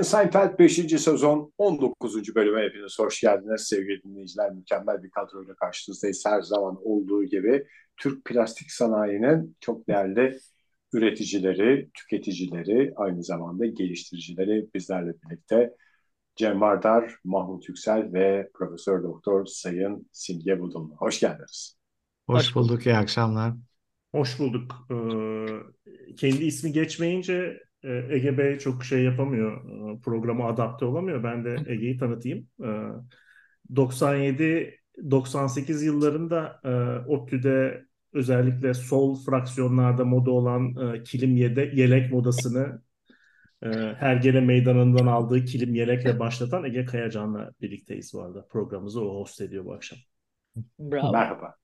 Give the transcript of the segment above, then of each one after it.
Derin Seinfeld 5. sezon 19. bölüme hepiniz hoş geldiniz sevgili dinleyiciler. Mükemmel bir kadroyla karşınızdayız. Her zaman olduğu gibi Türk plastik sanayinin çok değerli üreticileri, tüketicileri, aynı zamanda geliştiricileri bizlerle birlikte. Cem Vardar, Mahmut Yüksel ve Profesör Doktor Sayın Simge Budumlu. Hoş geldiniz. Hoş bulduk, iyi akşamlar. Hoş bulduk. Ee, kendi ismi geçmeyince Ege Bey çok şey yapamıyor. E, programa adapte olamıyor. Ben de Ege'yi tanıtayım. 97-98 e, yıllarında ODTÜ'de özellikle sol fraksiyonlarda moda olan kilim yelek modasını Hergele Meydanı'ndan aldığı kilim yelekle başlatan Ege Kayacan'la birlikteyiz bu arada. Programımızı o host ediyor bu akşam. Bravo. Merhaba.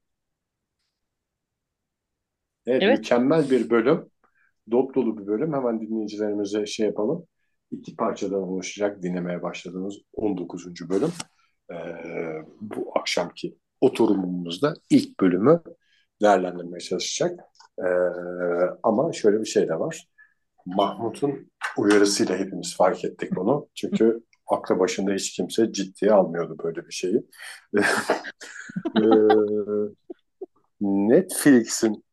Evet, evet. mükemmel bir bölüm dop dolu bir bölüm. Hemen dinleyicilerimize şey yapalım. İki parçadan oluşacak dinlemeye başladığımız 19. bölüm. Ee, bu akşamki oturumumuzda ilk bölümü değerlendirmeye çalışacak. Ee, ama şöyle bir şey de var. Mahmut'un uyarısıyla hepimiz fark ettik bunu. Çünkü aklı başında hiç kimse ciddiye almıyordu böyle bir şeyi. ee, Netflix'in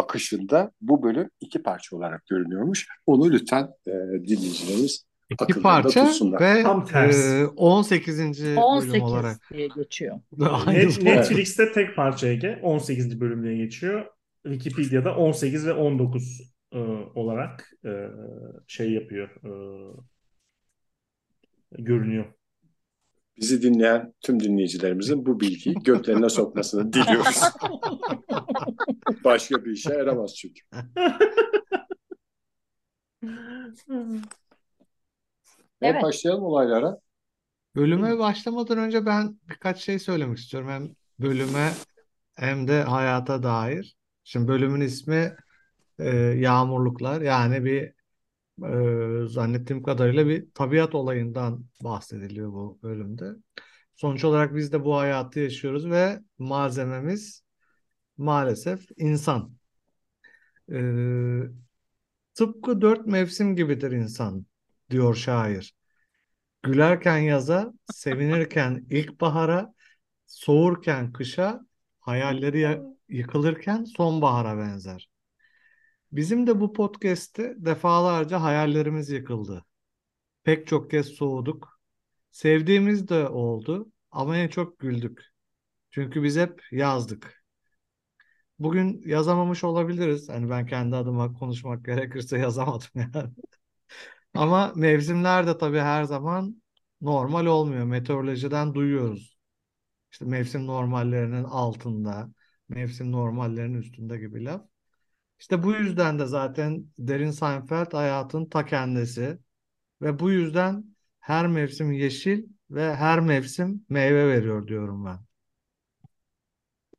akışında bu bölüm iki parça olarak görünüyormuş. Onu lütfen e, dinleyicilerimiz İki parça tutsunlar. ve Tam tersi. E, 18. 18 bölüm olarak. diye geçiyor. Net, Netflix'te tek parça Ege 18. bölüm diye geçiyor. Wikipedia'da 18 ve 19 e, olarak e, şey yapıyor. E, görünüyor. Bizi dinleyen tüm dinleyicilerimizin bu bilgiyi göklerine sokmasını diliyoruz. Başka bir işe yaramaz çünkü. Evet. başlayalım olaylara. Bölüme başlamadan önce ben birkaç şey söylemek istiyorum. Hem bölüme hem de hayata dair. Şimdi bölümün ismi e, Yağmurluklar. Yani bir e, zannettiğim kadarıyla bir tabiat olayından bahsediliyor bu bölümde. Sonuç olarak biz de bu hayatı yaşıyoruz ve malzememiz maalesef insan. Ee, tıpkı dört mevsim gibidir insan diyor şair. Gülerken yaza, sevinirken ilkbahara, soğurken kışa, hayalleri yıkılırken sonbahara benzer. Bizim de bu podcast'te defalarca hayallerimiz yıkıldı. Pek çok kez soğuduk. Sevdiğimiz de oldu ama en çok güldük. Çünkü biz hep yazdık. Bugün yazamamış olabiliriz. Hani ben kendi adıma konuşmak gerekirse yazamadım yani. Ama mevsimler de tabii her zaman normal olmuyor. Meteorolojiden duyuyoruz. İşte mevsim normallerinin altında, mevsim normallerinin üstünde gibi laf. İşte bu yüzden de zaten Derin Seinfeld hayatın ta kendisi. Ve bu yüzden her mevsim yeşil ve her mevsim meyve veriyor diyorum ben.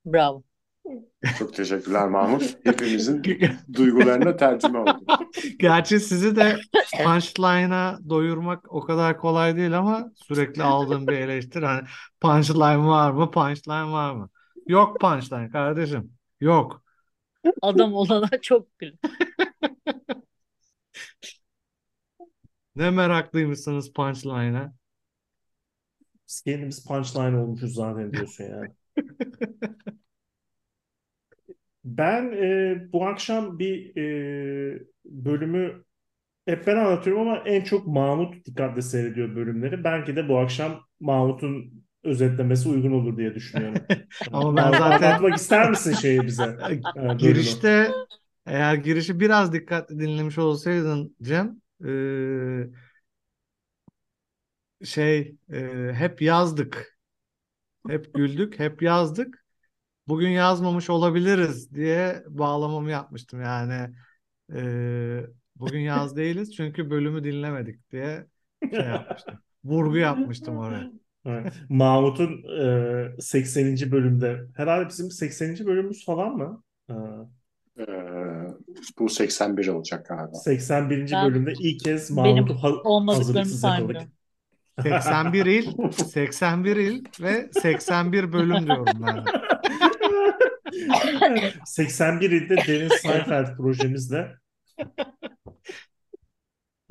Bravo. Çok teşekkürler Mahmut. Hepimizin duygularına tercüme oldu. Gerçi sizi de punchline'a doyurmak o kadar kolay değil ama sürekli aldığım bir eleştiri. Hani punchline var mı? Punchline var mı? Yok punchline kardeşim. Yok. Adam olana çok gül. Ne meraklıymışsınız punchline'a. Biz kendimiz punchline olmuşuz zaten diyorsun yani. Ben e, bu akşam bir e, bölümü hep ben anlatıyorum ama en çok Mahmut dikkatle seyrediyor bölümleri. Belki de bu akşam Mahmut'un özetlemesi uygun olur diye düşünüyorum. ama ben zaten... Anlatmak ister misin şeyi bize? Girişte eğer girişi biraz dikkatli dinlemiş olsaydın Cem e, şey e, hep yazdık. Hep güldük, hep yazdık. Bugün yazmamış olabiliriz diye bağlamamı yapmıştım. Yani e, bugün yaz değiliz çünkü bölümü dinlemedik diye şey yapmıştım. Vurgu yapmıştım oraya. Evet. Mahmut'un e, 80. bölümde herhalde bizim 80. bölümümüz falan mı? Ee, bu 81 olacak galiba. 81. Ben, bölümde ilk kez Mahmut'u ha- hazırlıksız yakaladık. 81 il, 81 il ve 81 bölüm diyorum ben. 81 ilde Derin Seinfeld projemizle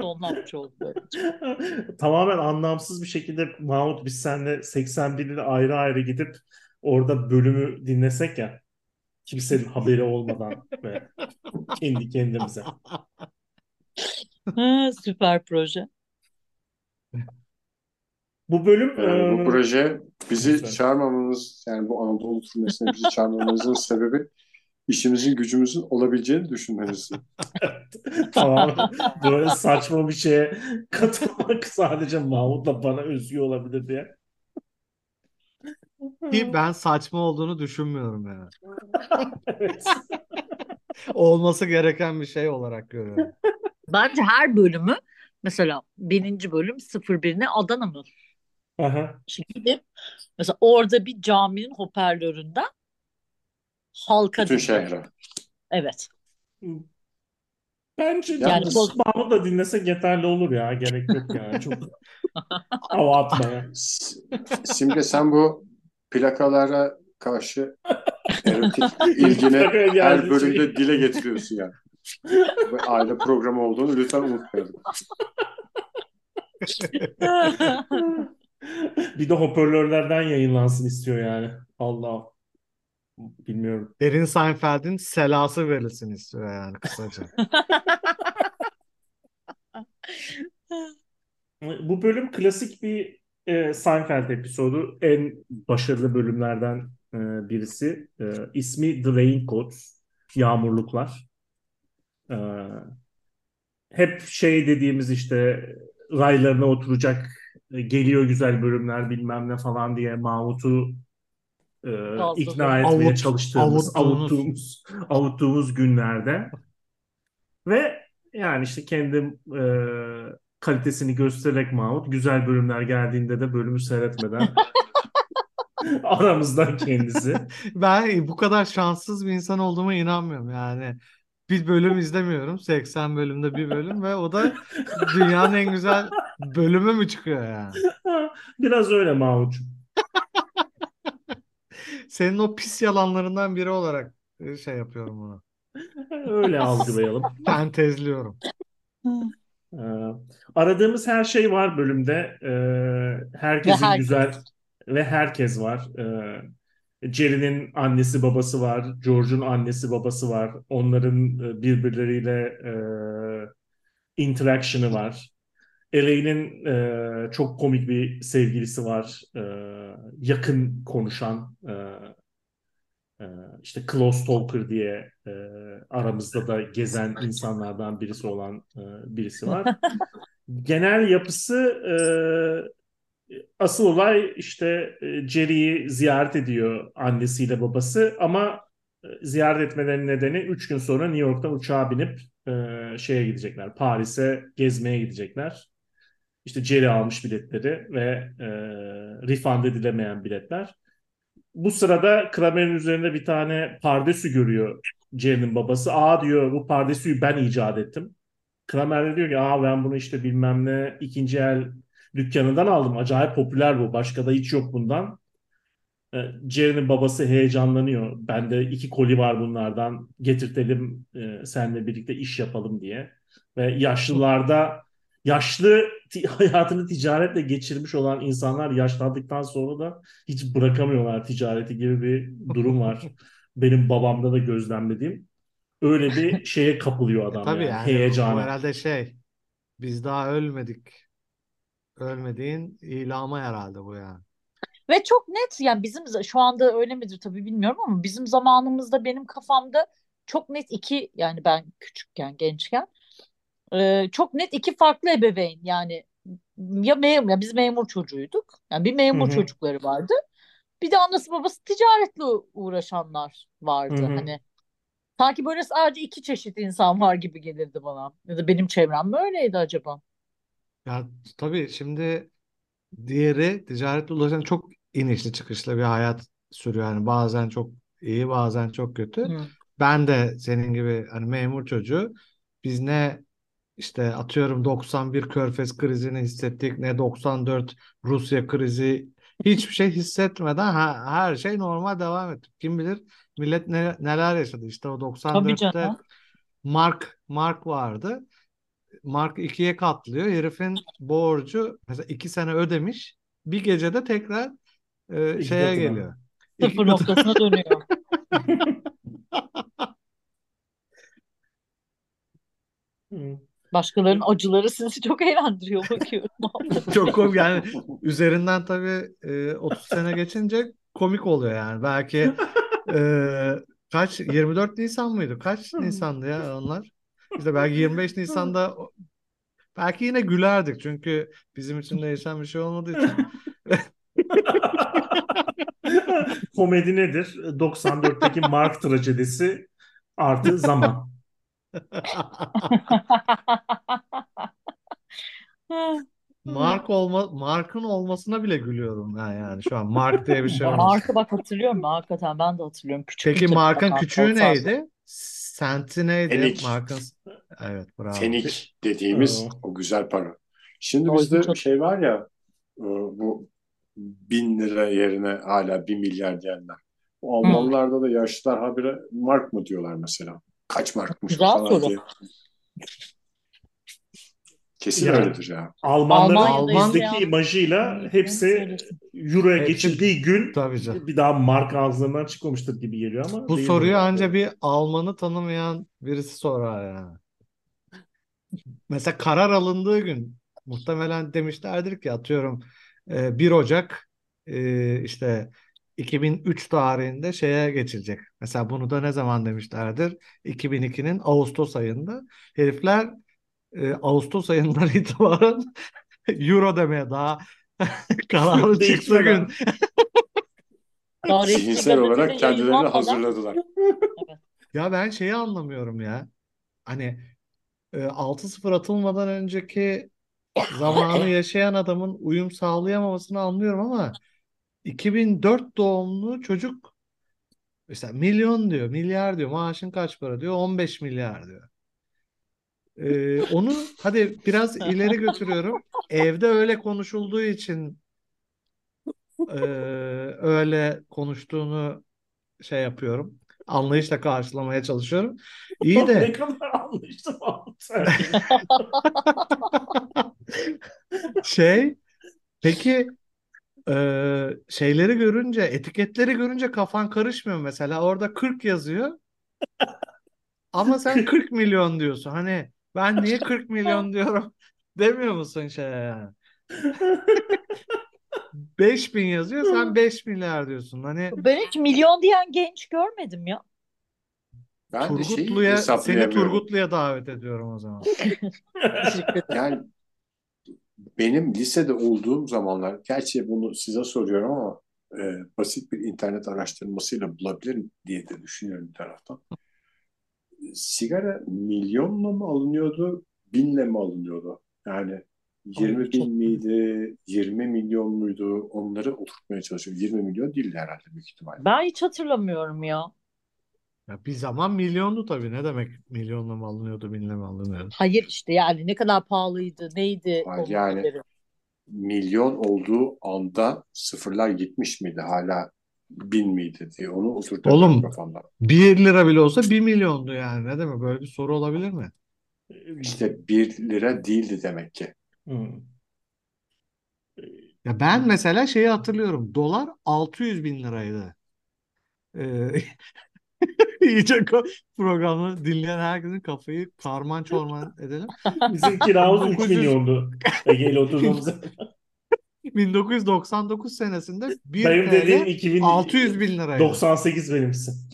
Tonlapçı oldu. Tamamen anlamsız bir şekilde Mahmut biz seninle 81'de ayrı ayrı gidip orada bölümü dinlesek ya kimsenin haberi olmadan ve kendi kendimize. Ha, süper proje. Bu bölüm Ee, bu e, proje bizi Lütfen. çağırmamamız yani bu Anadolu turnesine bizi çağırmamızın sebebi işimizin gücümüzün olabileceğini düşünmeniz. tamamen böyle saçma bir şeye katılmak sadece Mahmut'la bana özgü olabilir diye. Ki ben saçma olduğunu düşünmüyorum yani. Evet. Olması gereken bir şey olarak görüyorum. Bence her bölümü mesela birinci bölüm 01'ne Adana mı? Aha. Şimdi mesela orada bir caminin hoparlöründen halka Bütün şehre. Evet. Bence Yani bu- Mahmut'la dinlesek yeterli olur ya. Gerek yok yani. Çok hava atmaya. S- Simge sen bu plakalara karşı erotik ilgini her bölümde şey. dile getiriyorsun yani. Ve aile programı olduğunu lütfen unutmayalım. Bir de hoparlörlerden yayınlansın istiyor yani. Allah. Bilmiyorum. Derin Seinfeld'in selası verilsin istiyor yani kısaca. Bu bölüm klasik bir e, Seinfeld episodu. En başarılı bölümlerden e, birisi. E, ismi The Raincoats. Yağmurluklar. E, hep şey dediğimiz işte raylarına oturacak e, geliyor güzel bölümler bilmem ne falan diye Mahmut'u e, ikna etmeye Avut- çalıştığımız, avuttuğumuz, avuttuğumuz günlerde ve yani işte kendi e, kalitesini göstererek Mahmut güzel bölümler geldiğinde de bölümü seyretmeden aramızdan kendisi. Ben bu kadar şanssız bir insan olduğuma inanmıyorum yani. Bir bölüm izlemiyorum. 80 bölümde bir bölüm ve o da dünyanın en güzel bölümü mü çıkıyor yani? Biraz öyle Mahmut'cum. Senin o pis yalanlarından biri olarak e, şey yapıyorum bunu. Öyle algılayalım. Fentezliyorum. Ee, aradığımız her şey var bölümde. Ee, herkesin Ve herkes. güzel ve herkes var. Ee, Jerry'nin annesi babası var. George'un annesi babası var. Onların e, birbirleriyle e, interaction'ı var. Elaine'in e, çok komik bir sevgilisi var. E, yakın konuşan e, e, işte close talker diye e, aramızda da gezen insanlardan birisi olan e, birisi var. Genel yapısı e, asıl olay işte e, Jerry'i ziyaret ediyor annesiyle babası ama e, ziyaret etmelerinin nedeni 3 gün sonra New York'tan uçağa binip e, şeye gidecekler. Paris'e gezmeye gidecekler. İşte Jerry almış biletleri ve e, refund edilemeyen biletler. Bu sırada Kramer'in üzerinde bir tane pardesü görüyor Jerry'nin babası. Aa diyor bu pardesüyü ben icat ettim. Kramer de diyor ki aa ben bunu işte bilmem ne ikinci el dükkanından aldım. Acayip popüler bu. Başka da hiç yok bundan. E, Jerry'nin babası heyecanlanıyor. Bende iki koli var bunlardan. Getirtelim e, seninle birlikte iş yapalım diye. Ve yaşlılarda yaşlı hayatını ticaretle geçirmiş olan insanlar yaşlandıktan sonra da hiç bırakamıyorlar ticareti gibi bir durum var. Benim babamda da gözlemlediğim. Öyle bir şeye kapılıyor adam Tabii yani, yani heyecana. herhalde şey biz daha ölmedik. Ölmediğin ilamı herhalde bu yani. Ve çok net yani bizim şu anda öyle midir tabii bilmiyorum ama bizim zamanımızda benim kafamda çok net iki yani ben küçükken gençken e, çok net iki farklı ebeveyn yani ya memur ya biz memur çocuğuyduk yani bir memur hı. çocukları vardı bir de annesi babası ticaretle uğraşanlar vardı hı. hani sanki böyle sadece iki çeşit insan var gibi gelirdi bana ya da benim çevrem mi öyleydi acaba? Ya tabii şimdi diğeri ticaretle ulaşan çok inişli çıkışlı bir hayat sürüyor. Yani bazen çok iyi bazen çok kötü. Hı. Ben de senin gibi hani memur çocuğu biz ne işte atıyorum 91 Körfez krizini hissettik ne 94 Rusya krizi hiçbir şey hissetmeden ha- her şey normal devam etti. Kim bilir millet ne, neler yaşadı işte o Tabii 94'te canım. Mark Mark vardı. mark ikiye katlıyor. Herifin borcu mesela iki sene ödemiş. Bir gecede tekrar e, İki şeye katına. geliyor. İki Sıfır katı- noktasına dönüyor. Hı. Başkalarının acıları sizi çok eğlendiriyor bakıyorum. Çok komik yani üzerinden tabii e, 30 sene geçince komik oluyor yani. Belki e, kaç 24 Nisan mıydı? Kaç Nisan'dı ya onlar? İşte belki 25 Nisan'da belki yine gülerdik çünkü bizim için değişen bir şey olmadığı için. Komedi nedir? 94'teki Mark trajedisi artı zaman. Mark olma Mark'ın olmasına bile gülüyorum ben yani şu an Mark diye bir şey olmaz. Mark'ı bak hatırlıyorum ben hakikaten ben de hatırlıyorum. Küçük Peki Mark'ın küçüğü neydi? Senti neydi? Fenik. Mark'ın Evet bravo. Fenik dediğimiz o güzel para. Şimdi Doğru, bizde çok- şey var ya e, bu bin lira yerine hala bir milyar diyenler. O Almanlarda da yaşlılar habire mark mı diyorlar mesela. Kaç markmış Güzel falan soru. diye. Kesin Ya. öyledir ya. Almanların Almanya'da bizdeki yaşayan- imajıyla hepsi Euro'ya Hepsi- geçildiği gün Tabii canım. bir daha mark ağızlarından çıkmamıştır gibi geliyor ama Bu değil soruyu mi? anca bir Alman'ı tanımayan birisi sorar yani. Mesela karar alındığı gün muhtemelen demişlerdir ki atıyorum e, 1 Ocak e, işte 2003 tarihinde şeye geçilecek. Mesela bunu da ne zaman demişlerdir? 2002'nin Ağustos ayında. Herifler e, Ağustos ayından itibaren Euro demeye daha kararı çıktığı gün Zihinsel olarak kendilerini hazırladılar. Ya ben şeyi anlamıyorum ya. Hani e, 6-0 atılmadan önceki zamanı yaşayan adamın uyum sağlayamamasını anlıyorum ama 2004 doğumlu çocuk mesela milyon diyor, milyar diyor. Maaşın kaç para diyor? 15 milyar diyor. E, onu hadi biraz ileri götürüyorum. Evde öyle konuşulduğu için e, öyle konuştuğunu şey yapıyorum. Anlayışla karşılamaya çalışıyorum. İyi de Ne kadar sen. Şey, peki e, şeyleri görünce, etiketleri görünce kafan karışmıyor mesela. Orada 40 yazıyor ama sen 40 milyon diyorsun. Hani ben niye 40 milyon diyorum demiyor musun şeye yani? 5000 yazıyor sen 5 milyar diyorsun. Hani Ben hiç milyon diyen genç görmedim ya. Ben de şeyi Turgutlu'ya seni hesaplayamıyorum. Turgutlu'ya davet ediyorum o zaman. Teşekkür ederim. Yani benim lisede olduğum zamanlar, gerçi bunu size soruyorum ama e, basit bir internet araştırmasıyla bulabilirim diye de düşünüyorum bir taraftan. Sigara milyonla mı alınıyordu, binle mi alınıyordu? Yani 20 Ay, çok- bin miydi, 20 milyon muydu? Onları oturtmaya çalışıyorum. 20 milyon değildi herhalde büyük ihtimalle. Ben hiç hatırlamıyorum ya. Ya bir zaman milyondu tabii. Ne demek milyonla mı alınıyordu, binle mi alınıyordu? Hayır işte yani ne kadar pahalıydı, neydi onun yani- haberi. Milyon olduğu anda sıfırlar gitmiş miydi hala bin miydi diye onu oturtamıyorum Oğlum. kafamda. 1 lira bile olsa 1 milyondu yani. Ne demek? Böyle bir soru olabilir mi? İşte bir lira değildi demek ki. Hı. Ya ben mesela şeyi hatırlıyorum. Dolar 600 bin liraydı. Ee, iyice ko- programı dinleyen herkesin kafayı karman çorman edelim. Bizim kiramız 3 900 milyondu. Ege ile oturduğumuz. 1999 senesinde 1 Benim TL dediğim 2000 600 bin liraydı. 98 benimsin.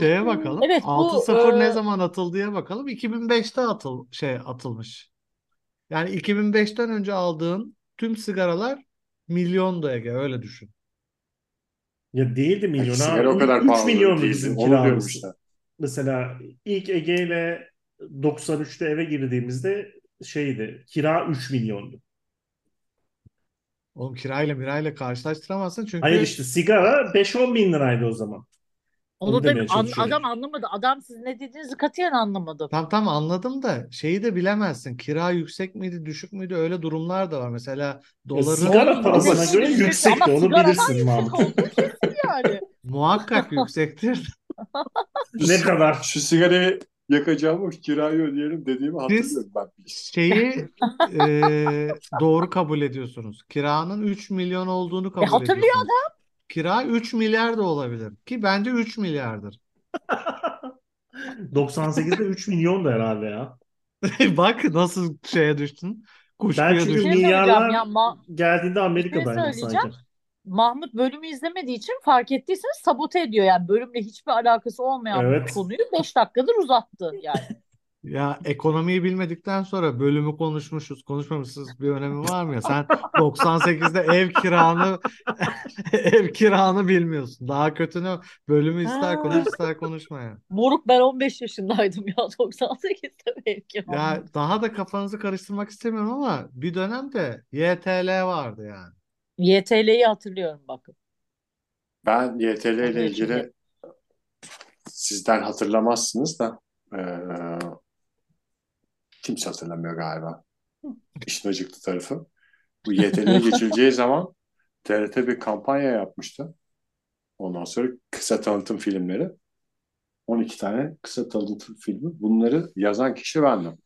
Şeye bakalım. Evet, bu, 6-0 ne e, zaman atıldıya bakalım. 2005'te atıl şey atılmış. Yani 2005'ten önce aldığın tüm sigaralar milyondu Ege öyle düşün. Ya değildi milyon ha. sigara o kadar 3 pahalı milyondu değildi. bizim kiramız. işte. Mesela ilk Ege ile 93'te eve girdiğimizde şeydi. Kira 3 milyondu. Oğlum kirayla mirayla karşılaştıramazsın çünkü Hayır işte sigara 5-10 bin liraydı o zaman. Onu da an- adam anlamadı. Adam siz ne dediğinizi katiyen anlamadı. Tam tam anladım da şeyi de bilemezsin. Kira yüksek miydi, düşük müydü? Öyle durumlar da var. Mesela Ya doların sigara parasına yüksek- göre yüksek yüksekti. Onu bilirsin Mahmut. yani. muhakkak yüksektir. Ne kadar? Şu sigarayı yakacağımı kirayı ödeyelim dediğimi hatırlıyorum ben. Şeyi e, doğru kabul ediyorsunuz. Kiranın 3 milyon olduğunu kabul hatırlıyor ediyorsunuz. Kira 3 milyar da olabilir. Ki bence 3 milyardır. 98'de 3 milyon da herhalde ya. Bak nasıl şeye düştün. Ben Kuşkuya çünkü Bir şey düştün. milyarlar ya Ma- geldiğinde bir şey sanki. Mahmut bölümü izlemediği için fark ettiyseniz sabote ediyor yani bölümle hiçbir alakası olmayan bir Evet. konuyu 5 dakikadır uzattı yani. Ya ekonomiyi bilmedikten sonra bölümü konuşmuşuz, konuşmamışız bir önemi var mı ya? Sen 98'de ev kiranı ev kiranı bilmiyorsun. Daha kötünü bölümü ister Ha. konuş ister konuşma ya. Moruk ben 15 yaşındaydım ya 98'de belki. Ya daha da kafanızı karıştırmak istemiyorum ama bir dönemde YTL vardı yani. YTL'yi hatırlıyorum bakın. Ben YTL ile ilgili sizden hatırlamazsınız da eee, kimse hatırlamıyor galiba. İşin acıklı tarafı. Bu YTL'ye geçileceği zaman TRT bir kampanya yapmıştı. Ondan sonra kısa tanıtım filmleri. 12 tane kısa tanıtım filmi. Bunları yazan kişi bendim.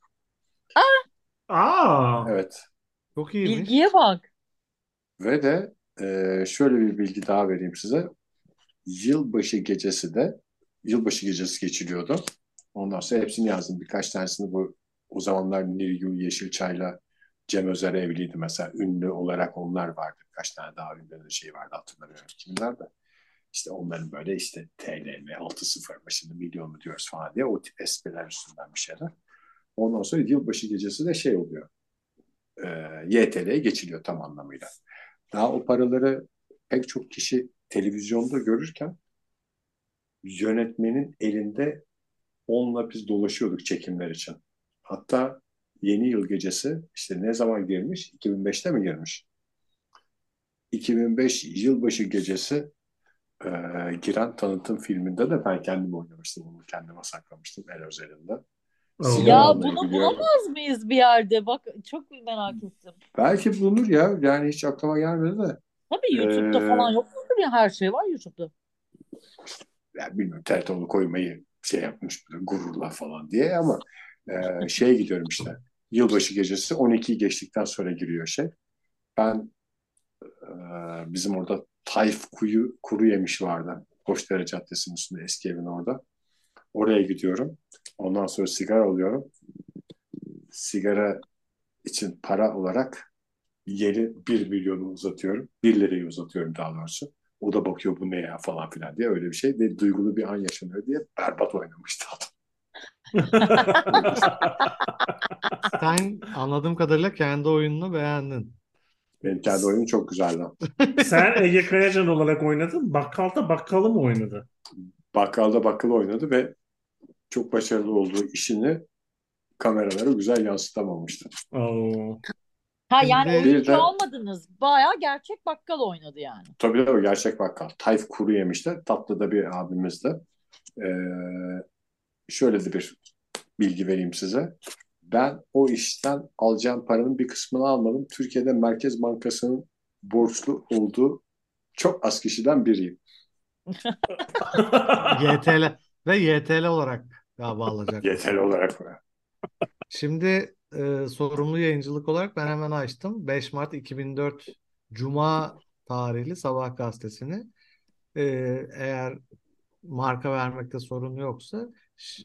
Aa, Evet. Çok iyiymiş. Bilgiye bak. Ve de eee, şöyle bir bilgi daha vereyim size. Yılbaşı gecesi de yılbaşı gecesi geçiliyordu. Ondan sonra hepsini yazdım. Birkaç tanesini bu o zamanlar Nilgün Yeşilçay'la Cem Özer evliydi mesela. Ünlü olarak onlar vardı. Birkaç tane daha ünlü şey vardı hatırlamıyorum kimler de. İşte onların böyle işte TL mi 6-0 mı şimdi milyon mu diyoruz falan diye o tip espriler üstünden bir şeyler. Ondan sonra yılbaşı gecesi de şey oluyor. E, YTL'ye geçiliyor tam anlamıyla. Daha o paraları pek çok kişi televizyonda görürken yönetmenin elinde onunla biz dolaşıyorduk çekimler için. Hatta yeni yıl gecesi işte ne zaman girmiş? 2005'te mi girmiş? 2005 yılbaşı gecesi e, giren tanıtım filminde de ben kendim oynamıştım. Onu kendime saklamıştım el özelinde. Ya bunu biliyorum. bulamaz mıyız bir yerde? Bak çok merak ettim. Belki bulunur ya. Yani hiç aklıma gelmedi de. Tabii YouTube'da Ee, falan yok mudur ya her şey var YouTube'da. yani bilmiyorum TRT onu koymayı şey yapmış gururla falan diye ama e, şeye gidiyorum işte yılbaşı gecesi 12'yi geçtikten sonra giriyor şey. Ben e, bizim orada Tayf Kuyu Kuru Yemiş vardı. Koçdere Caddesi'nin üstünde eski evin orada. Oraya gidiyorum. Ondan sonra sigara alıyorum. Sigara için para olarak yeri 1 milyonu uzatıyorum. 1 lirayı uzatıyorum daha doğrusu. O da bakıyor bu ne ya falan filan diye öyle bir şey. Ve duygulu bir an yaşanıyor diye berbat oynamıştı adam. Sen anladığım kadarıyla kendi oyununu beğendin. Benim kendi oyunum çok güzeldi. Sen Ege Kayacan olarak oynadın. Bakkalda bakkalı mı oynadı? Bakkalda bakkal oynadı ve çok başarılı olduğu işini kameralara güzel yansıtamamıştı. Oo. Ha yani Şimdi- Bir oyuncu de- olmadınız. Bayağı gerçek bakkal oynadı yani. Tabii o gerçek bakkal. Tayf Kuru Yemiş'te tatlı da bir abimizdi. Ee, şöyle de bir bilgi vereyim size. Ben o işten alacağım paranın bir kısmını almadım. Türkiye'de Merkez Bankası'nın borçlu olduğu çok az kişiden biriyim. YTL ve YTL olarak galiba alacak. Yeterli olarak. Şimdi e, sorumlu yayıncılık olarak ben hemen açtım. 5 Mart 2004 Cuma tarihli Sabah gazetesini. E, eğer marka vermekte sorun yoksa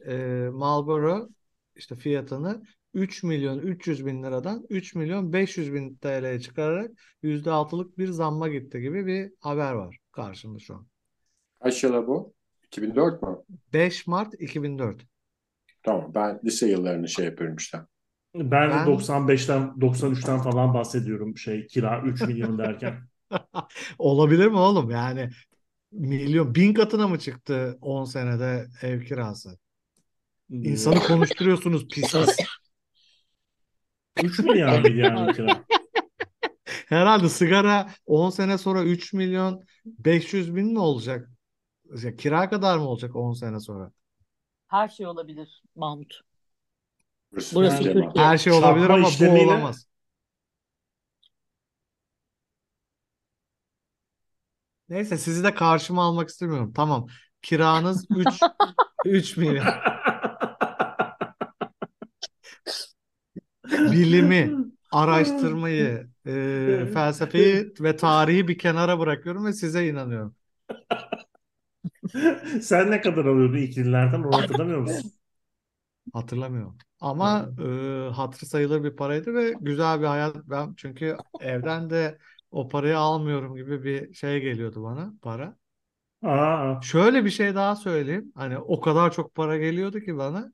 e, Marlboro işte fiyatını 3 milyon 300 bin liradan 3 milyon 500 bin TL'ye çıkararak %6'lık bir zamma gitti gibi bir haber var karşımda şu an. Kaç yıla bu? 2004 mü? 5 Mart 2004. Tamam ben lise yıllarını şey yapıyorum işte. Ben Ben- 95'ten 93'ten falan bahsediyorum şey kira 3 milyon derken. Olabilir mi oğlum? Yani milyon bin katına mı çıktı 10 senede ev kirası? İnsanı konuşturuyorsunuz pis pis. 3 milyar yani kira? Herhalde sigara 10 sene sonra 3 milyon 500 bin mi olacak? Ya kira kadar mı olacak 10 sene sonra? Her şey olabilir Mahmut. Burası Burası Türkiye Türkiye. Her şey Çarpma olabilir ama bu işlemiyle- olamaz. Neyse sizi de karşıma almak istemiyorum. Tamam. kiranız 3 3 milyon. Bilimi, araştırmayı, e, felsefeyi ve tarihi bir kenara bırakıyorum ve size inanıyorum. Sen ne kadar alıyordun ikililerden onu hatırlamıyor musun? Hatırlamıyorum. Ama e, hatırı sayılır bir paraydı ve güzel bir hayat. Ben çünkü evden de o parayı almıyorum gibi bir şey geliyordu bana para. Aa, Şöyle bir şey daha söyleyeyim. Hani o kadar çok para geliyordu ki bana.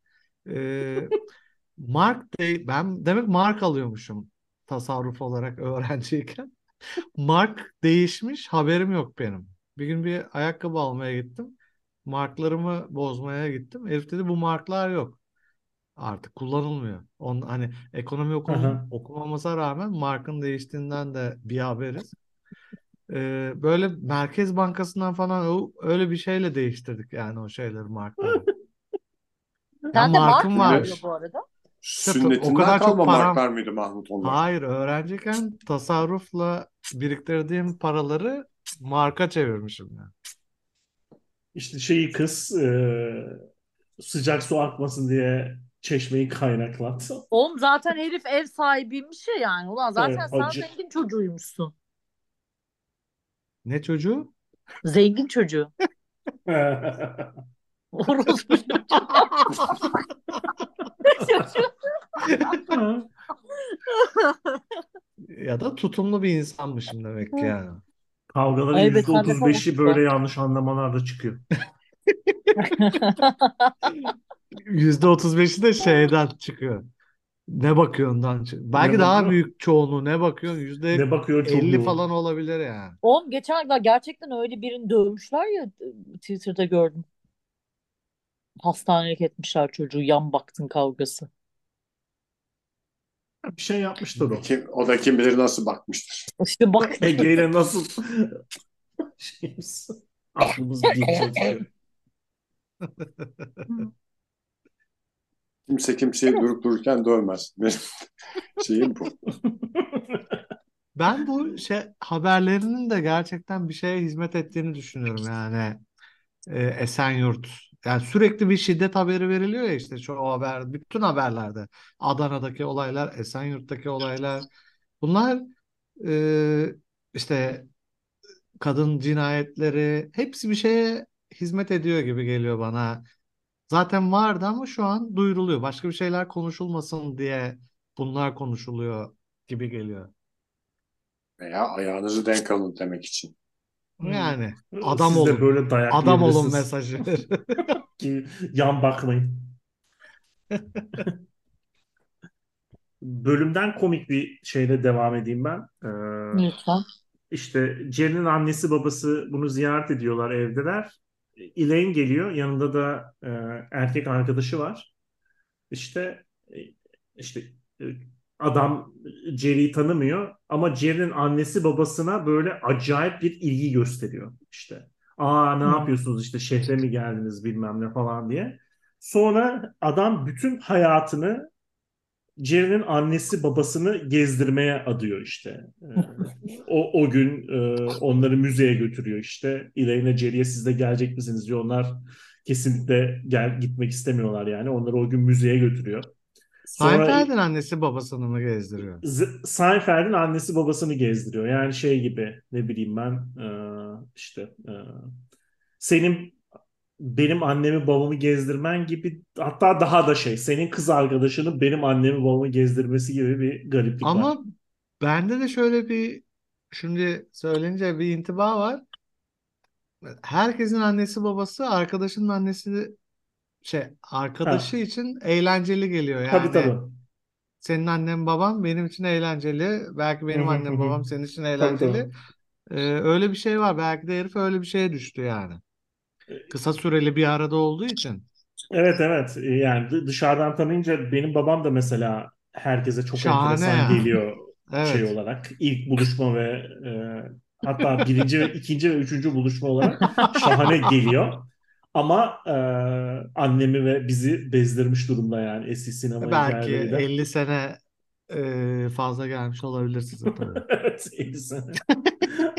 E, mark de ben demek mark alıyormuşum tasarruf olarak öğrenciyken. Mark değişmiş haberim yok benim. Bir gün bir ayakkabı almaya gittim. Marklarımı bozmaya gittim. Herif dedi bu marklar yok. Artık kullanılmıyor. On, hani ekonomi okum, Aha. okumamıza rağmen markın değiştiğinden de bir haberiz. Ee, böyle Merkez Bankası'ndan falan o- öyle bir şeyle değiştirdik yani o şeyleri markları. Ya Sen de mark markım mı varmış. bu arada? İşte o Sünnetinden kadar çok param marklar mıydı Mahmut onlar? Hayır, öğrenciyken tasarrufla biriktirdiğim paraları marka çevirmişim yani. işte şeyi kız e, sıcak su akmasın diye çeşmeyi kaynaklat. Oğlum zaten herif ev sahibiymiş ya yani. Ulan zaten Evet, sen zengin çocuğuymuşsun. Ne çocuğu? Zengin çocuğu. Orospu çocuğu. Ya da tutumlu bir insanmışım demek ki yani. Kavgaların Ay be, sen de %35'i konuşma. böyle yanlış anlamalarda çıkıyor. %35'i de şeyden çıkıyor. Ne bakıyorsundan çıkıyor. Belki Ne daha bakıyor? büyük çoğunluğu ne bakıyorsun? Yüzde Ne bakıyor 50 çocuğu? falan olabilir yani. Oğlum geçen gün gerçekten öyle birini dövmüşler ya Twitter'da gördüm. Hastanelik etmişler çocuğu yan baktın kavgası. Bir şey yapmıştır o. Kim, o da kim bilir nasıl bakmıştır. İşte bak Ege ile nasıl şeyimiz, aklımız geçiyor. Kimse kimseyi durup dururken dövmez. Benim şeyim bu. Ben bu şey haberlerinin de gerçekten bir şeye hizmet ettiğini düşünüyorum yani. Ee, Esenyurt. Yani sürekli bir şiddet haberi veriliyor ya işte şu haber, bütün haberlerde. Adana'daki olaylar, Esenyurt'taki olaylar. Bunlar e, işte kadın cinayetleri hepsi bir şeye hizmet ediyor gibi geliyor bana. Zaten vardı ama şu an duyuruluyor. Başka bir şeyler konuşulmasın diye bunlar konuşuluyor gibi geliyor. Veya ayağınızı denk alın demek için. Yani adam Siz olun. böyle dayak Adam olun mesajı. Ki yan bakmayın. Bölümden komik bir şeyle devam edeyim ben. Ee, lütfen. işte Jerry'nin annesi babası bunu ziyaret ediyorlar evdeler. Elaine geliyor. Yanında da e, erkek arkadaşı var. İşte e, işte e, adam Jerry'i tanımıyor ama Jerry'nin annesi babasına böyle acayip bir ilgi gösteriyor işte. Aa ne Hı. yapıyorsunuz işte şehre mi geldiniz bilmem ne falan diye. Sonra adam bütün hayatını Jerry'nin annesi babasını gezdirmeye adıyor işte. Ee, o, o gün e, onları müzeye götürüyor işte. Elaine'e Jerry'e siz de gelecek misiniz diyor. Onlar kesinlikle gel gitmek istemiyorlar yani. Onları o gün müzeye götürüyor. Sonra Seinfeld'in annesi babasını mı gezdiriyor? Z- Seinfeld'in annesi babasını gezdiriyor. Yani şey gibi ne bileyim ben e, işte e, senin benim annemi babamı gezdirmen gibi hatta daha da şey senin kız arkadaşının benim annemi babamı gezdirmesi gibi bir gariplik var. Ama bende de şöyle bir şimdi söyleyince bir intiba var. Herkesin annesi babası arkadaşının annesi şey arkadaşı Ha, için eğlenceli geliyor. tabii Yani tabii. senin annen babam benim için eğlenceli. Belki benim annem babam senin için Tabii eğlenceli. tabii. Ee, öyle bir şey var. Belki de herif öyle bir şeye düştü yani. Kısa süreli bir arada olduğu için. Evet evet yani dı- dışarıdan tanıyınca benim babam da mesela herkese çok Şahane enteresan ya. geliyor şey Evet. olarak ilk buluşma ve e, hatta birinci ve ikinci ve üçüncü buluşma olarak şahane geliyor. Ama e, annemi ve bizi bezdirmiş durumda yani eski sinema Belki hikayeleriyle. 50 sene e, fazla gelmiş olabilir size tabii. Evet 50 sene.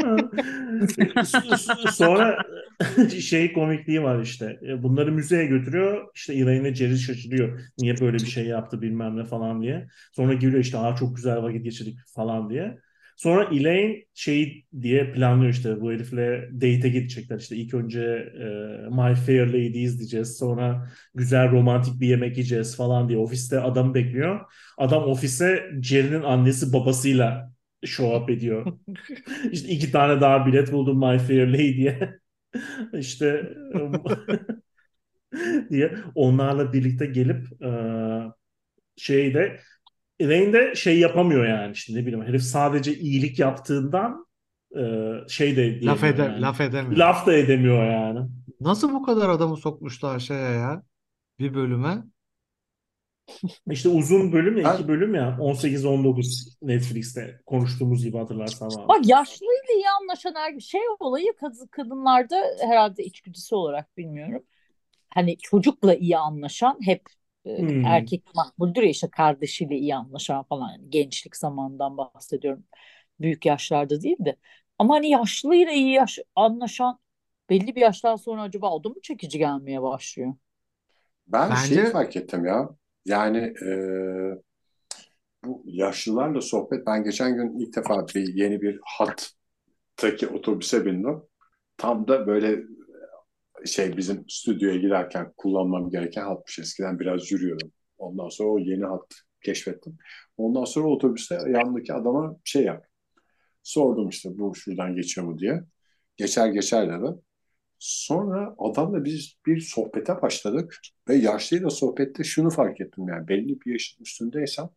Sonra şey komikliği var işte. E, bunları müzeye götürüyor. İşte Elaine Jerry şaşırıyor. Niye böyle bir şey yaptı bilmem ne falan diye. Sonra geliyor işte Aa, çok güzel vakit geçirdik falan diye. Sonra Elaine şey diye planlıyor işte bu herifle date'e gidecekler. İşte ilk önce e, My Fair Lady izleyeceğiz. Sonra güzel romantik bir yemek yiyeceğiz falan diye. Ofiste adam bekliyor. Adam ofise Jerry'nin annesi babasıyla show up ediyor. İşte iki tane daha bilet buldum My Fair Lady'ye. işte diye onlarla birlikte gelip e, şeyde Elaine de şey yapamıyor yani işte ne bileyim herif sadece iyilik yaptığından e, şey de Laf, ede, yani. laf edemiyor. Laf da edemiyor yani. Nasıl bu kadar adamı sokmuşlar şeye ya? Bir bölüme. İşte uzun bölüm ya Ben- iki bölüm ya 18-19 Netflix'te konuştuğumuz gibi hatırlarsan abi. Bak yaşlıyla iyi anlaşan er şey olayı kad- kadınlarda herhalde içgüdüsü olarak bilmiyorum. Hani çocukla iyi anlaşan hep Hmm. erkek makbuldür ya işte kardeşiyle iyi anlaşan falan yani gençlik zamanından bahsediyorum. Büyük yaşlarda değil de. Ama hani yaşlıyla iyi yaş anlaşan belli bir yaştan sonra acaba o da mı çekici gelmeye başlıyor? Ben Bence- şeyi fark ettim ya. Yani e, bu yaşlılarla sohbet. Ben geçen gün ilk defa bir yeni bir hattaki otobüse bindim. Tam da böyle şey bizim stüdyoya girerken kullanmam gereken hatmış. Eskiden biraz yürüyordum. Ondan sonra o yeni hat keşfettim. Ondan sonra otobüste yanındaki adama şey yap. Sordum işte bu şuradan geçiyor mu diye. Geçer geçer dedi. Sonra adamla biz bir sohbete başladık ve yaşlıyla sohbette şunu fark ettim yani belli bir yaşın üstündeysem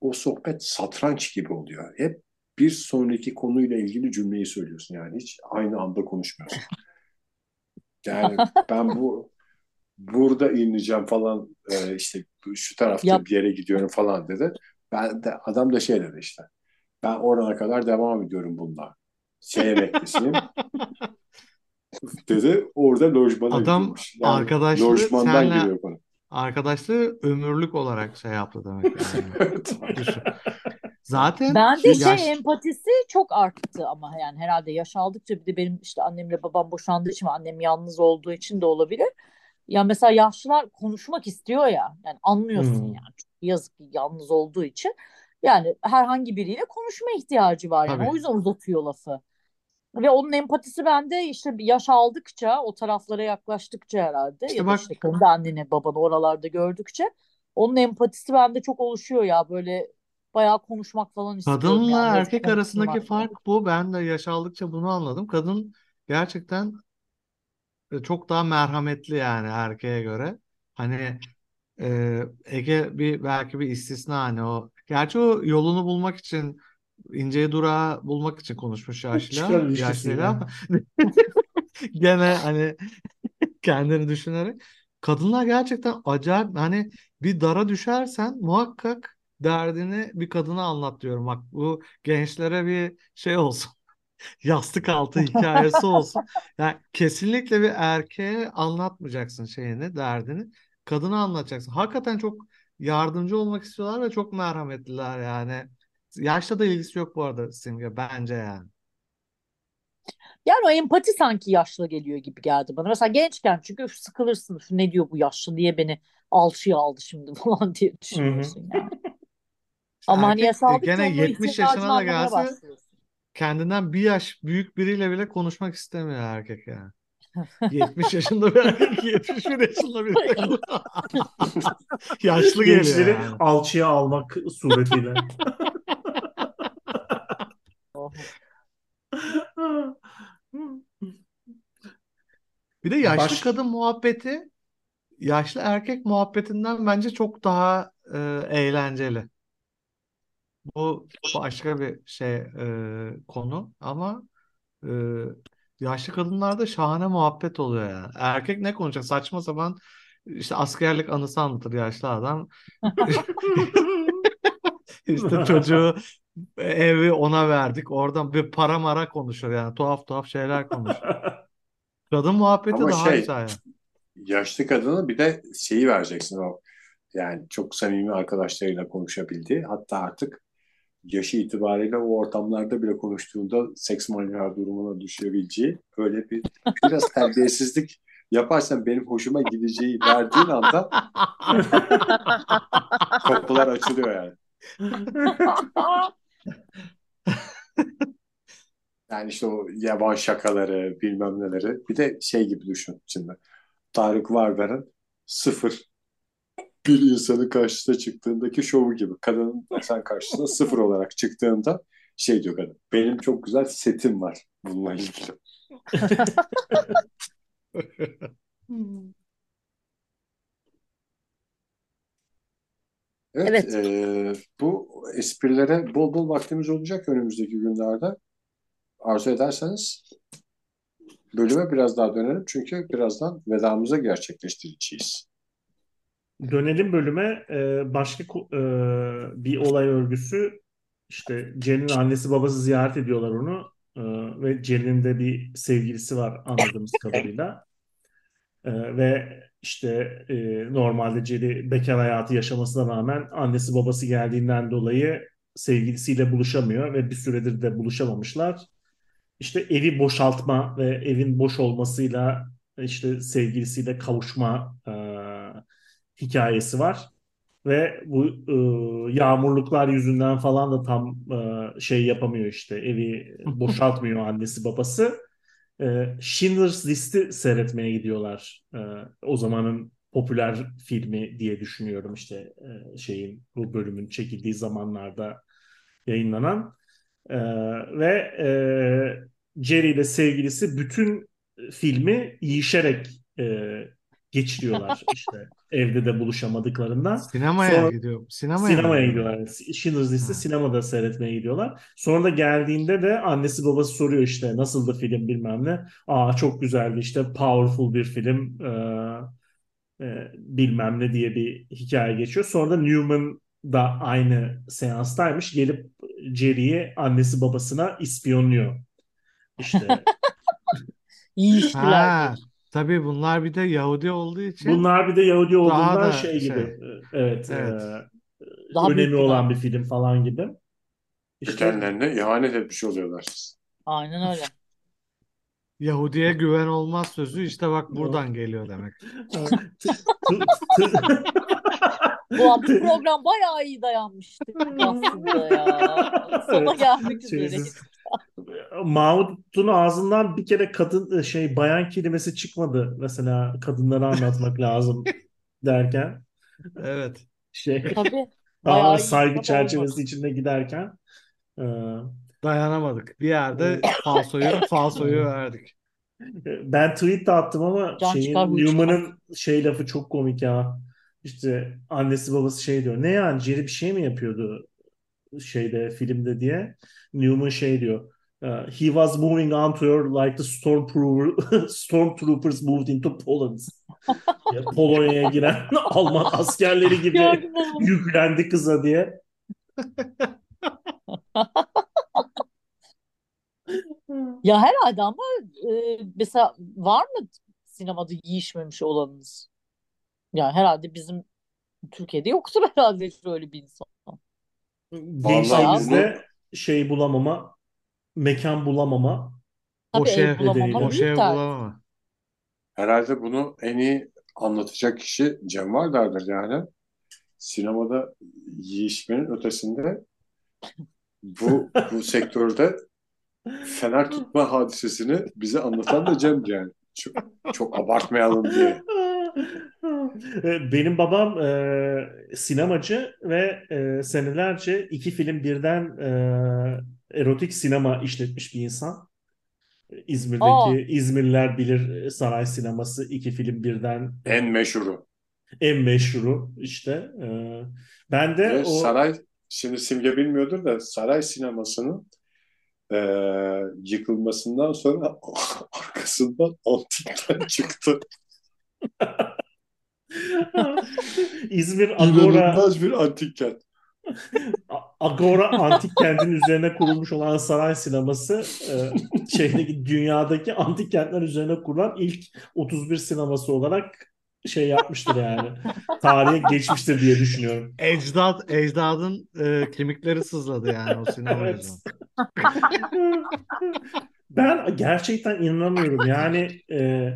o sohbet satranç gibi oluyor. Hep bir sonraki konuyla ilgili cümleyi söylüyorsun yani hiç aynı anda konuşmuyorsun. Yani ben bu burada ineceğim falan e, işte şu tarafta Yap. bir yere gidiyorum falan dedi. Ben de adam da şey dedi işte. Ben orana kadar devam ediyorum bununla. Şeye bekleseyim. dedi. Orada lojmana Adam gidiyormuş. Yani arkadaşlığı lojmandan senle- giriyor konu. Arkadaşlığı ömürlük olarak şey yaptı demek yani. Evet. Düşün. Zaten Bende yaş- şey empatisi çok arttı ama yani herhalde yaş aldıkça bir de benim işte annemle babam boşandığı için annem yalnız olduğu için de olabilir. Ya mesela yaşlılar konuşmak istiyor ya yani anlıyorsun Hmm. yani Çok yazık yalnız olduğu için yani herhangi biriyle konuşma ihtiyacı var yani Tabii. o yüzden uzatıyor lafı. Ve onun empatisi bende işte yaş aldıkça o taraflara yaklaştıkça herhalde İşte ya da bak- işte kendi anneni babanı oralarda gördükçe onun empatisi bende çok oluşuyor ya böyle bayağı konuşmak falan istiyorum Kadınla yani. erkek arasındaki fark bu. Ben de yaş aldıkça bunu anladım. Kadın gerçekten e, çok daha merhametli yani erkeğe göre. Hani e, Ege bir belki bir istisna hani o. Gerçi o yolunu bulmak için inceyi durağı bulmak için konuşmuş yaşlı Çıkar ilişkisiyle. yaşlıyla ama gene hani kendini düşünerek kadınlar gerçekten acayip hani bir dara düşersen muhakkak derdini bir kadına anlat diyorum. Bak bu gençlere bir şey olsun. Yastık altı hikayesi olsun. Yani kesinlikle bir erkeğe anlatmayacaksın şeyini, derdini. Kadına anlatacaksın. Hakikaten çok yardımcı olmak istiyorlar ve çok merhametliler yani. Yaşla da ilgisi yok bu arada Simge bence yani. Yani o empati sanki yaşlı geliyor gibi geldi bana. Mesela gençken çünkü üf, sıkılırsın. Üf, ne diyor bu yaşlı diye beni alçıya aldı şimdi falan diye düşünüyorsun yani. Ama hani Erkek yaş aldıkça gene onun 70 ihtiyacını yaşına da anlamaya gelse başlıyorsun. kendinden bir yaş büyük biriyle bile konuşmak istemiyor erkek yani. 70 yaşında bir erkek 71 yaşında bir yaşlı geliyor Gençleri yani. alçıya almak suretiyle. Oh. Bir de yaşlı Baş- kadın muhabbeti yaşlı erkek muhabbetinden bence çok daha e, eğlenceli. Bu başka bir şey e, konu ama e, yaşlı kadınlarda şahane muhabbet oluyor ya. Erkek ne konuşacak? Saçma sapan işte askerlik anısı anlatır yaşlı adam. İşte çocuğu evi ona verdik. Oradan bir para mara konuşur yani. Tuhaf tuhaf şeyler konuşur. Kadın muhabbeti Ama daha şey, güzel yani. Yaşlı kadına bir de şeyi vereceksin o. Yani çok samimi arkadaşlarıyla konuşabildiği hatta artık yaşı itibariyle o ortamlarda bile konuştuğunda seks manyağı durumuna düşebileceği öyle bir biraz terbiyesizlik yaparsan benim hoşuma gideceği verdiğin anda kapılar açılıyor yani. Yani işte o yaban şakaları bilmem neleri bir de şey gibi düşün şimdi. Tarık Varver'in sıfır bir insanın karşısına çıktığındaki şovu gibi. Kadının sen karşısına sıfır olarak çıktığında şey diyor kadın. Benim çok güzel setim var bununla ilgili. Evet, Evet. eee, bu esprilere bol bol vaktimiz olacak önümüzdeki günlerde. Arzu ederseniz bölüme biraz daha dönelim çünkü birazdan vedamızı gerçekleştireceğiz. Dönelim bölüme. Ee, başka e, bir olay örgüsü işte Jen'in annesi babası ziyaret ediyorlar onu Ee, ve Jen'in de bir sevgilisi var anladığımız kadarıyla. Ee, ve işte e, normalde Jerry bekar hayatı yaşamasına rağmen annesi babası geldiğinden dolayı sevgilisiyle buluşamıyor ve bir süredir de buluşamamışlar. İşte evi boşaltma ve evin boş olmasıyla işte sevgilisiyle kavuşma e, hikayesi var. Ve bu e, yağmurluklar yüzünden falan da tam e, şey yapamıyor işte evi boşaltmıyor annesi babası. E, Schindler's List'i seyretmeye gidiyorlar. E, o zamanın popüler filmi diye düşünüyorum işte e, şeyin bu bölümün çekildiği zamanlarda yayınlanan. E, ve e, Jerry ile sevgilisi bütün filmi yiyişerek e, geçiriyorlar işte evde de buluşamadıklarından. Sinemaya Sonra gidiyor. Sinemaya sinemaya gidiyorlar? Schindler's List'i sinemada seyretmeye gidiyorlar. Sonra da geldiğinde de annesi babası soruyor işte nasıldı film bilmem ne. Aa çok güzeldi işte powerful bir film ee, e, bilmem ne diye bir hikaye geçiyor. Sonra da Newman da aynı seanstaymış. Gelip Jerry'i annesi babasına ispiyonluyor. İşte Ha, diyorsun. Tabii bunlar bir de Yahudi olduğu için bunlar bir de Yahudi daha olduğundan da şey gibi şey. evet, Evet. e, Daha büyük önemi olan bir film falan gibi. İşte Kendilerine ihanet etmiş oluyorlar. Aynen öyle. Yahudi'ye güven olmaz sözü işte bak buradan geliyor demek. Bu, bu program bayağı iyi dayanmıştı aslında ya. Sona Evet. gelmek. Şeysiz. Mahmut'un ağzından bir kere kadın şey bayan kelimesi çıkmadı. Mesela kadınları anlatmak lazım derken Evet. şey Tabii. daha saygı çerçevesi olmadı. içinde giderken e, Dayanamadık. Bir yerde falsoyu falsoyu verdik. ben tweet de attım ama Can şeyin çıkar. Newman'ın şey lafı çok komik ya. İşte annesi babası şey diyor. Ne yani Jerry bir şey mi yapıyordu şeyde filmde diye. Newman şey diyor. Uh, He was moving on to her like the stormtrooper, stormtroopers moved into Poland. Ya, Polonya'ya giren Alman askerleri gibi yüklendi kıza diye. Ya herhalde ama e, mesela var mı sinemada yiyişmemiş olanınız? Ya herhalde bizim Türkiye'de yoktur herhalde şöyle bir insan. Gençliğimizde şey bulamama, mekan bulamama. Tabii Boş ev ev, bulamama Boş boş büyük ev dert. bulamama. Herhalde bunu en iyi anlatacak kişi Cem Vardar'dır yani. Sinemada yiyişmenin ötesinde bu bu sektörde fener tutma hadisesini bize anlatan da Cem yani. Çok, çok abartmayalım diye. Benim babam e, sinemacı ve e, senelerce iki film birden e, erotik sinema işletmiş bir insan. İzmir'deki Aa. İzmirliler bilir Saray Sineması iki film birden En meşhuru. en meşhuru işte. E, ben de Ve o Saray, şimdi Simge bilmiyordur da Saray sinemasının eee, yıkılmasından sonra arkasından antikten çıktı. İzmir Agora İnanılmaz bir antik kent. Agora antik kentin üzerine kurulmuş olan saray sineması e, şeydeki dünyadaki antik kentler üzerine kurulan ilk 31 sineması olarak şey yapmıştır yani. Tarihe geçmiştir diye düşünüyorum. Ecdad, ecdadın e, kemikleri sızladı yani o sinema Evet. Ben gerçekten inanamıyorum. Yani e,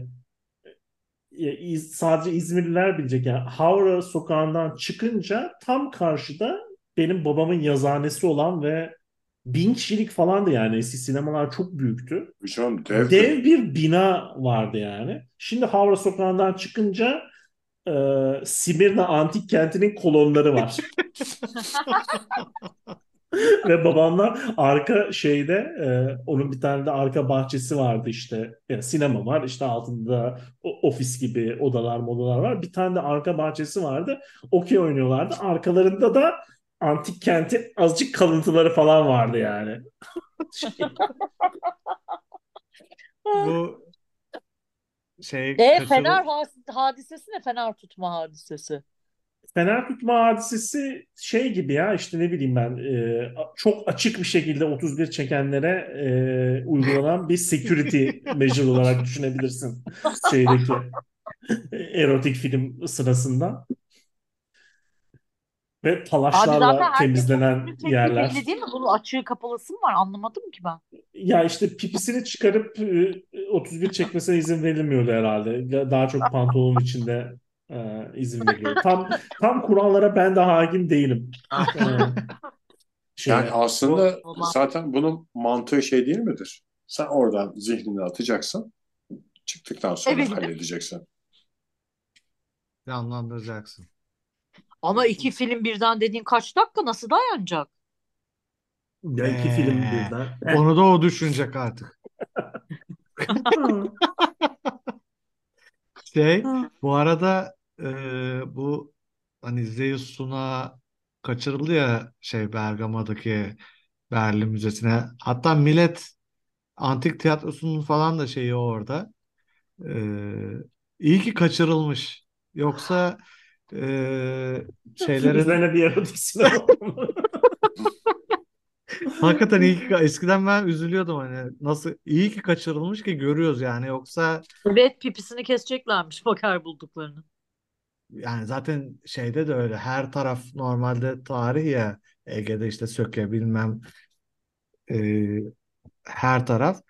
sadece İzmirliler bilecek. Yani Havra sokağından çıkınca tam karşıda benim babamın yazıhanesi olan ve bin kişilik falandı yani. Eski sinemalar çok büyüktü. Hocam dev, Dev bir bina vardı yani. Şimdi Havra sokağından çıkınca e, Simirna Antik Kenti'nin kolonları var. Ve babamlar arka şeyde e, onun bir tane de arka bahçesi vardı işte. Yani sinema var işte altında ofis gibi odalar modalar var. Bir tane de arka bahçesi vardı. Okey oynuyorlardı. Arkalarında da antik kentin azıcık kalıntıları falan vardı yani. Bu şey E kaçırıl- Fener hadisesi ne? Fener tutma hadisesi. Fener tutma hadisesi şey gibi ya işte ne bileyim ben e, çok açık bir şekilde 31 çekenlere e, uygulanan bir security measure olarak düşünebilirsin şeydeki erotik film sırasında. Ve herkes temizlenen yerler. belli değil mi? Bunun açığı kapalısı mı var? Anlamadım ki ben. Ya işte pipisini çıkarıp e, 31 çekmesine izin verilmiyordu herhalde. Daha çok pantolonun içinde e, izin veriliyor. Tam tam kurallara ben de hakim değilim. E, şeye. yani aslında Olan. zaten bunun mantığı şey değil midir? Sen oradan zihnini atacaksın. Çıktıktan sonra Evet. halledeceksin. canlandıracaksın. Ama iki film birden dediğin kaç dakika nasıl dayanacak? Ya iki film birden. Onu da o düşünecek artık. Şey, bu arada e, bu hani Zeus Suna kaçırıldı ya şey Bergama'daki Berlin Müzesi'ne. Hatta Millet Antik Tiyatrosu'nun falan da şeyi orada. E, iyi ki kaçırılmış. Yoksa e, şeylerin Üzerine bir sinema. hakikaten iyi ki eskiden ben üzülüyordum hani nasıl iyi ki kaçırılmış ki görüyoruz yani yoksa Evet pipisini keseceklermiş bakar bulduklarını. Yani zaten şeyde de öyle. Her taraf normalde tarih ya. Ege'de işte Söke bilmem e, her taraf.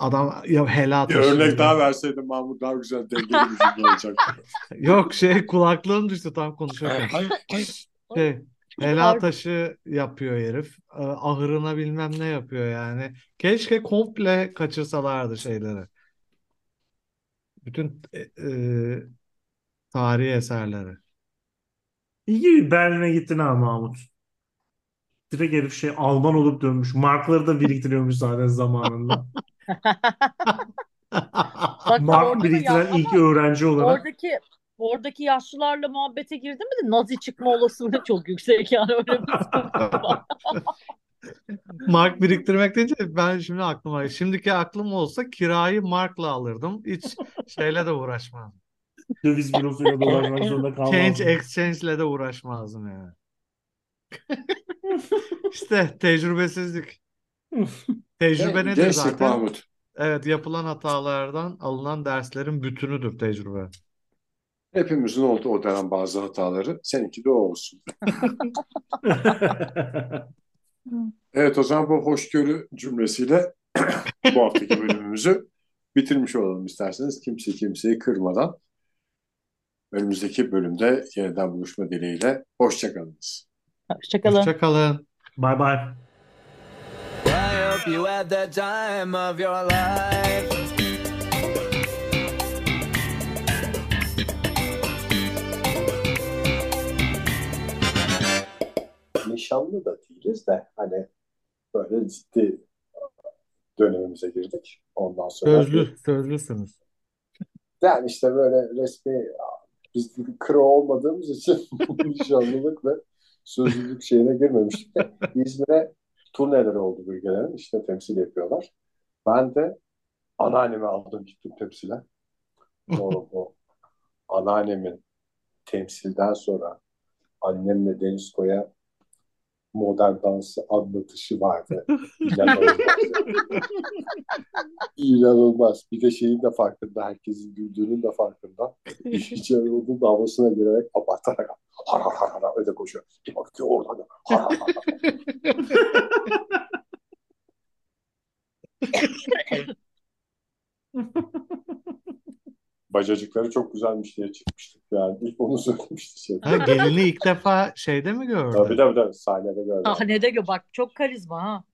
Adam ya helal Bir taşı örnek daha verseydin Mahmut daha güzel dengeli bir olacaktı. Yok şey kulaklığım düştü tam konuşurken. Hayır, Şey, helal taşı yapıyor herif. E, Ahırına bilmem ne yapıyor yani. Keşke komple kaçırsalardı şeyleri. Bütün e, e, tarihi eserleri. İyi ki Berlin'e gittin ha Mahmut. Direkt herif şey Alman olup dönmüş. Markları da biriktiriyormuş zaten zamanında. Bak Mark biriktiren ilk öğrenci olarak. oradaki oradaki yaşlılarla muhabbete girdi mi de Nazi çıkma olasılığı çok yüksek yani öyle bir. Mark biriktirmek deyince ben şimdi aklıma şimdiki aklım olsa kirayı markla alırdım. Hiç şeyle de uğraşmazdım. Döviz bürosuyla dolaşmak zorunda Change kalmazdım. exchange'le de uğraşmazdım yani. İşte tecrübesizlik. Tecrübe nedir Gençlik zaten? Mahmut. Evet, yapılan hatalardan alınan derslerin bütünüdür tecrübe. Hepimizin oldu o dönem bazı hataları. Seninki de o olsun. Evet o zaman bu hoşgörü cümlesiyle bu haftaki bölümümüzü bitirmiş olalım isterseniz. Kimse kimseyi kırmadan. Önümüzdeki bölümde yeniden buluşma dileğiyle. Hoşçakalınız. Hoşçakalın. Hoşçakalın. Bye bye. Hope you had the time of your life. Nişanlı da değiliz de hani böyle ciddi dönemimize girdik. Ondan sonra Sözlü, sözlüsünüz. yani işte böyle resmi biz kro olmadığımız için nişanlılık ve sözlülük şeyine girmemiştik İzmir'e turneler oldu bölgelerin işte temsil yapıyorlar. Ben de anneannemi aldım gittim temsile. Oğlum o anneannemin temsilden sonra annemle Deniz Koya modern dansı anlatışı vardı. İnanılmaz. İnanılmaz. Bir de şeyin de farkında, herkesin güldüğünün de farkında. İş içeri olduğu davasına girerek abartarak har har har har öyle koşuyor. Bir bakıyor oradan har har har. har. Bacacıkları çok güzelmiş diye çıkmıştık. Yani ilk onu söylemişti şey. Ha, gelini ilk defa şeyde mi Tabii gördü? tabii tabii sahnede gördüm. Sahnede gö bak çok karizma ha.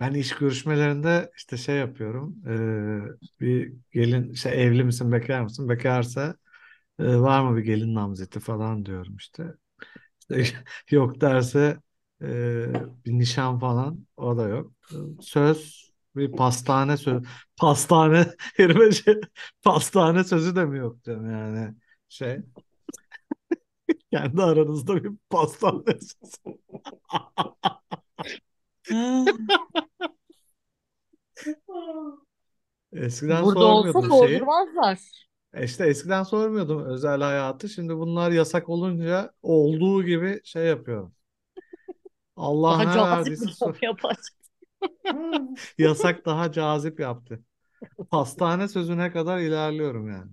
Ben iş görüşmelerinde işte şey yapıyorum. eee, bir gelin şey evli misin bekar mısın? Bekarsa eee, var mı bir gelin namzeti falan diyorum işte. İşte yok derse eee, bir nişan falan o da yok. Söz bir pastane söz pastane herime şey, pastane sözü de mi yok diyorum yani şey kendi aranızda bir pastane sözü. Eskiden Burada olsa şeyi. doldurmazlar. E İşte eskiden sormuyordum özel hayatı. Şimdi bunlar yasak olunca olduğu gibi şey yapıyorum. Allah Daha ne cazip verdiyse bir sor- yapar. yasak daha cazip yaptı. Pastane sözüne kadar ilerliyorum yani.